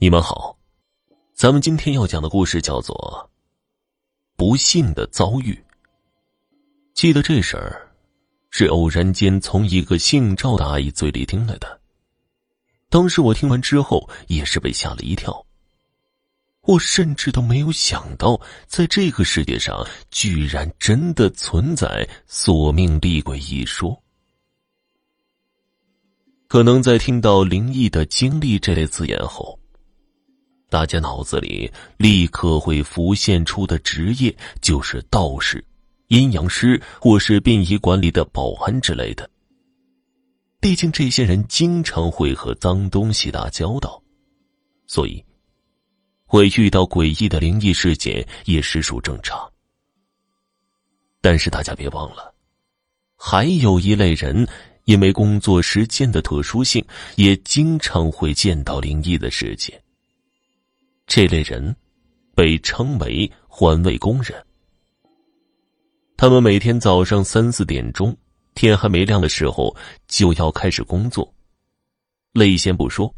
你们好，咱们今天要讲的故事叫做《不幸的遭遇》。记得这事儿是偶然间从一个姓赵的阿姨嘴里听来的。当时我听完之后也是被吓了一跳。我甚至都没有想到，在这个世界上居然真的存在索命厉鬼一说。可能在听到“灵异的经历”这类字眼后。大家脑子里立刻会浮现出的职业就是道士、阴阳师或是殡仪馆里的保安之类的。毕竟这些人经常会和脏东西打交道，所以会遇到诡异的灵异事件也实属正常。但是大家别忘了，还有一类人因为工作时间的特殊性，也经常会见到灵异的事件。这类人被称为环卫工人。他们每天早上三四点钟，天还没亮的时候就要开始工作。累先不说，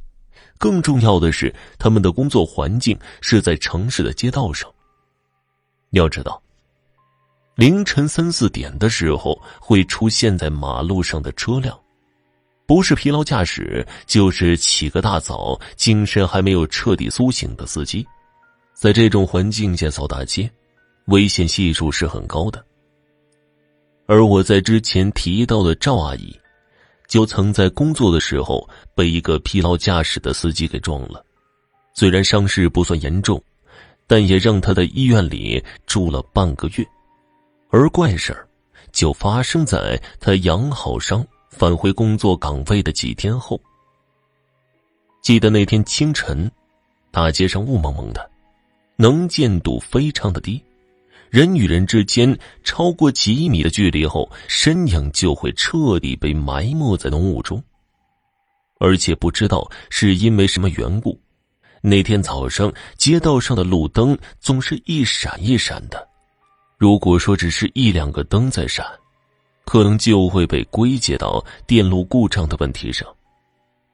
更重要的是，他们的工作环境是在城市的街道上。要知道，凌晨三四点的时候会出现在马路上的车辆。不是疲劳驾驶，就是起个大早，精神还没有彻底苏醒的司机，在这种环境下扫大街，危险系数是很高的。而我在之前提到的赵阿姨，就曾在工作的时候被一个疲劳驾驶的司机给撞了，虽然伤势不算严重，但也让她在医院里住了半个月。而怪事儿，就发生在他养好伤。返回工作岗位的几天后，记得那天清晨，大街上雾蒙蒙的，能见度非常的低，人与人之间超过几米的距离后，身影就会彻底被埋没在浓雾中。而且不知道是因为什么缘故，那天早上街道上的路灯总是一闪一闪的。如果说只是一两个灯在闪。可能就会被归结到电路故障的问题上，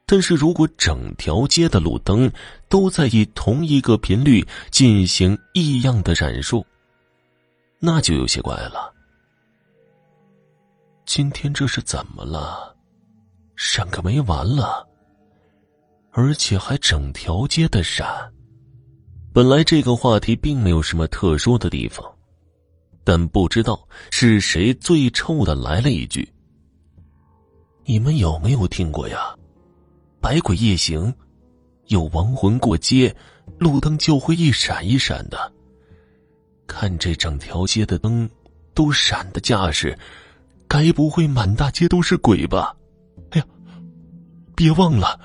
但是如果整条街的路灯都在以同一个频率进行异样的闪烁，那就有些怪了。今天这是怎么了？闪个没完了，而且还整条街的闪。本来这个话题并没有什么特殊的地方。但不知道是谁最臭的来了一句：“你们有没有听过呀？百鬼夜行，有亡魂过街，路灯就会一闪一闪的。看这整条街的灯都闪的架势，该不会满大街都是鬼吧？哎呀，别忘了，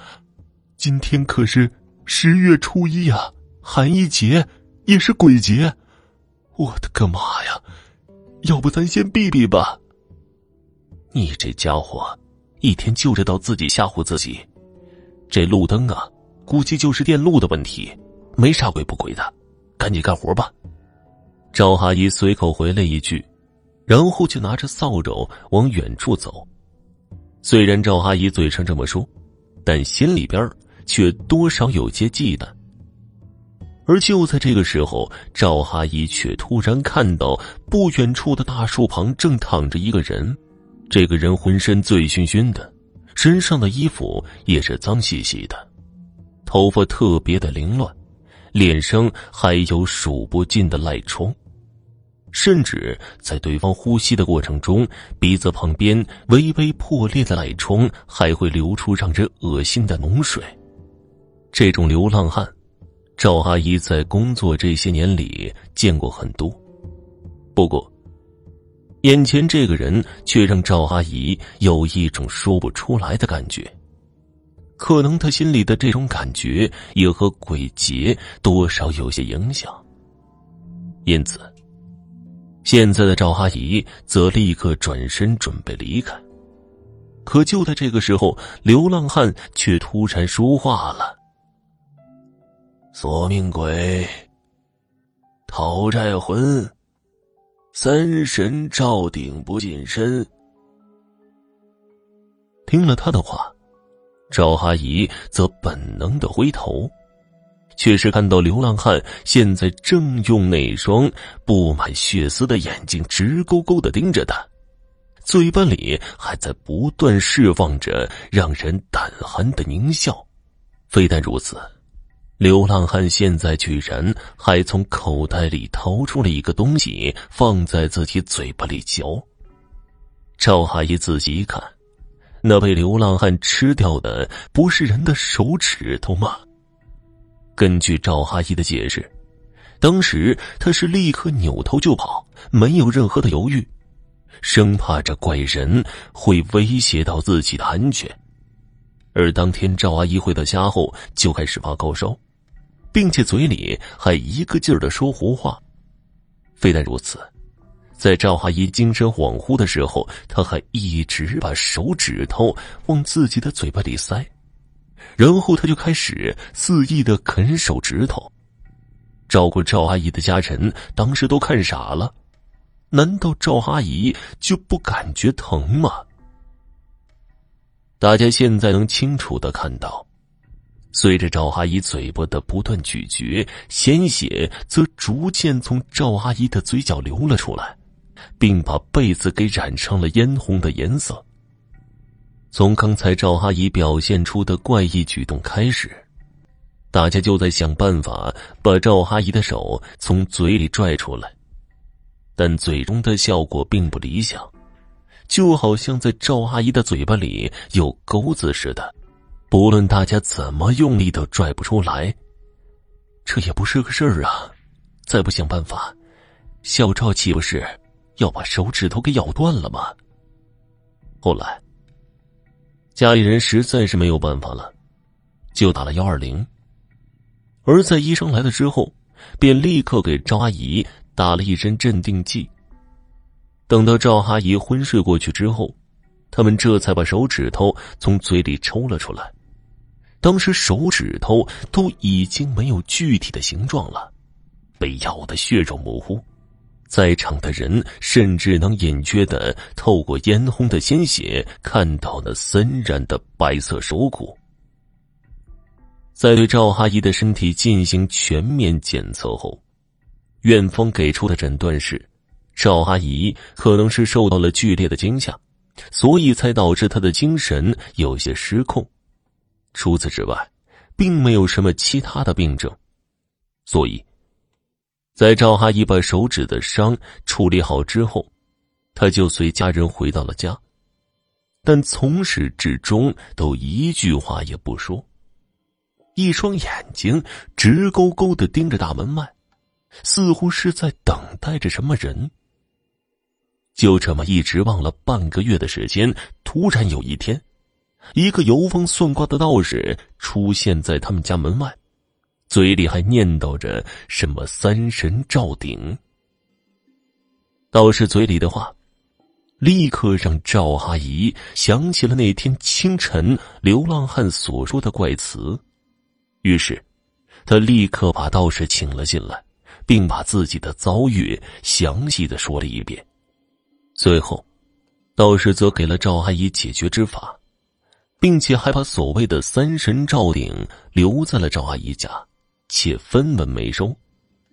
今天可是十月初一呀，寒衣节也是鬼节。”我的个妈呀！要不咱先避避吧。你这家伙，一天就知道自己吓唬自己。这路灯啊，估计就是电路的问题，没啥鬼不鬼的。赶紧干活吧。赵阿姨随口回了一句，然后就拿着扫帚往远处走。虽然赵阿姨嘴上这么说，但心里边却多少有些忌惮。而就在这个时候，赵阿姨却突然看到不远处的大树旁正躺着一个人。这个人浑身醉醺醺的，身上的衣服也是脏兮兮的，头发特别的凌乱，脸上还有数不尽的赖疮，甚至在对方呼吸的过程中，鼻子旁边微微破裂的赖疮还会流出让人恶心的脓水。这种流浪汉。赵阿姨在工作这些年里见过很多，不过，眼前这个人却让赵阿姨有一种说不出来的感觉。可能她心里的这种感觉也和鬼节多少有些影响，因此，现在的赵阿姨则立刻转身准备离开。可就在这个时候，流浪汉却突然说话了。索命鬼，讨债魂，三神罩顶不近身。听了他的话，赵阿姨则本能的回头，却是看到流浪汉现在正用那双布满血丝的眼睛直勾勾的盯着他，嘴巴里还在不断释放着让人胆寒的狞笑。非但如此，流浪汉现在居然还从口袋里掏出了一个东西，放在自己嘴巴里嚼。赵阿姨仔细一看，那被流浪汉吃掉的不是人的手指头吗？根据赵阿姨的解释，当时她是立刻扭头就跑，没有任何的犹豫，生怕这怪人会威胁到自己的安全。而当天赵阿姨回到家后，就开始发高烧，并且嘴里还一个劲儿的说胡话。非但如此，在赵阿姨精神恍惚的时候，他还一直把手指头往自己的嘴巴里塞，然后他就开始肆意的啃手指头。照顾赵阿姨的家人当时都看傻了，难道赵阿姨就不感觉疼吗？大家现在能清楚的看到，随着赵阿姨嘴巴的不断咀嚼，鲜血则逐渐从赵阿姨的嘴角流了出来，并把被子给染上了嫣红的颜色。从刚才赵阿姨表现出的怪异举动开始，大家就在想办法把赵阿姨的手从嘴里拽出来，但最终的效果并不理想。就好像在赵阿姨的嘴巴里有钩子似的，不论大家怎么用力都拽不出来。这也不是个事儿啊！再不想办法，小赵岂不是要把手指头给咬断了吗？后来，家里人实在是没有办法了，就打了幺二零。而在医生来了之后，便立刻给赵阿姨打了一针镇定剂。等到赵阿姨昏睡过去之后，他们这才把手指头从嘴里抽了出来。当时手指头都已经没有具体的形状了，被咬得血肉模糊，在场的人甚至能隐约的透过嫣红的鲜血看到那森然的白色手骨。在对赵阿姨的身体进行全面检测后，院方给出的诊断是。赵阿姨可能是受到了剧烈的惊吓，所以才导致她的精神有些失控。除此之外，并没有什么其他的病症。所以，在赵阿姨把手指的伤处理好之后，她就随家人回到了家，但从始至终都一句话也不说，一双眼睛直勾勾的盯着大门外，似乎是在等待着什么人。就这么一直望了半个月的时间，突然有一天，一个游方算卦的道士出现在他们家门外，嘴里还念叨着什么“三神照顶”。道士嘴里的话，立刻让赵阿姨想起了那天清晨流浪汉所说的怪词，于是，他立刻把道士请了进来，并把自己的遭遇详细的说了一遍。最后，道士则给了赵阿姨解决之法，并且还把所谓的三神罩顶留在了赵阿姨家，且分文没收。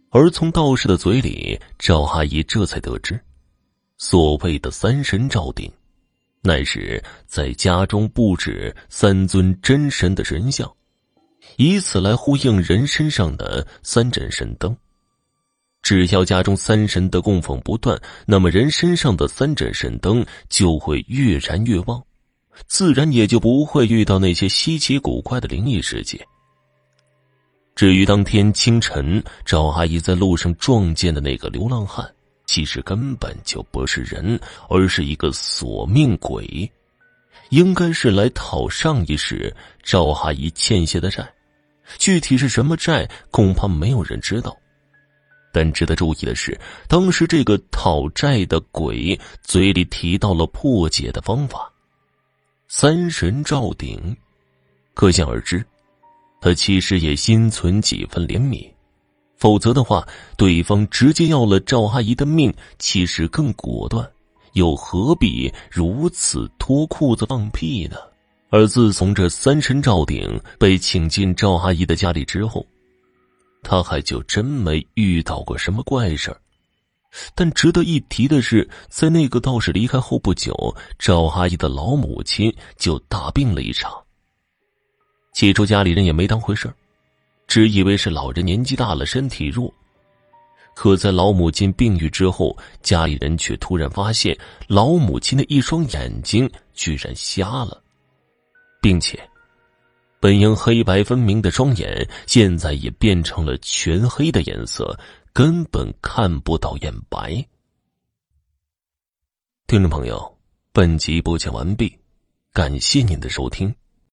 而从道士的嘴里，赵阿姨这才得知，所谓的三神罩顶，乃是在家中布置三尊真神的神像，以此来呼应人身上的三盏神灯。只要家中三神的供奉不断，那么人身上的三盏神灯就会越燃越旺，自然也就不会遇到那些稀奇古怪的灵异事件。至于当天清晨赵阿姨在路上撞见的那个流浪汉，其实根本就不是人，而是一个索命鬼，应该是来讨上一世赵阿姨欠下的债，具体是什么债，恐怕没有人知道。但值得注意的是，当时这个讨债的鬼嘴里提到了破解的方法——三神照顶。可想而知，他其实也心存几分怜悯，否则的话，对方直接要了赵阿姨的命，其实更果断，又何必如此脱裤子放屁呢？而自从这三神照顶被请进赵阿姨的家里之后，他还就真没遇到过什么怪事儿。但值得一提的是，在那个道士离开后不久，赵阿姨的老母亲就大病了一场。起初家里人也没当回事儿只以为是老人年纪大了，身体弱。可在老母亲病愈之后，家里人却突然发现老母亲的一双眼睛居然瞎了，并且本应黑白分明的双眼，现在也变成了全黑的颜色。根本看不到眼白。听众朋友，本集播讲完毕，感谢您的收听。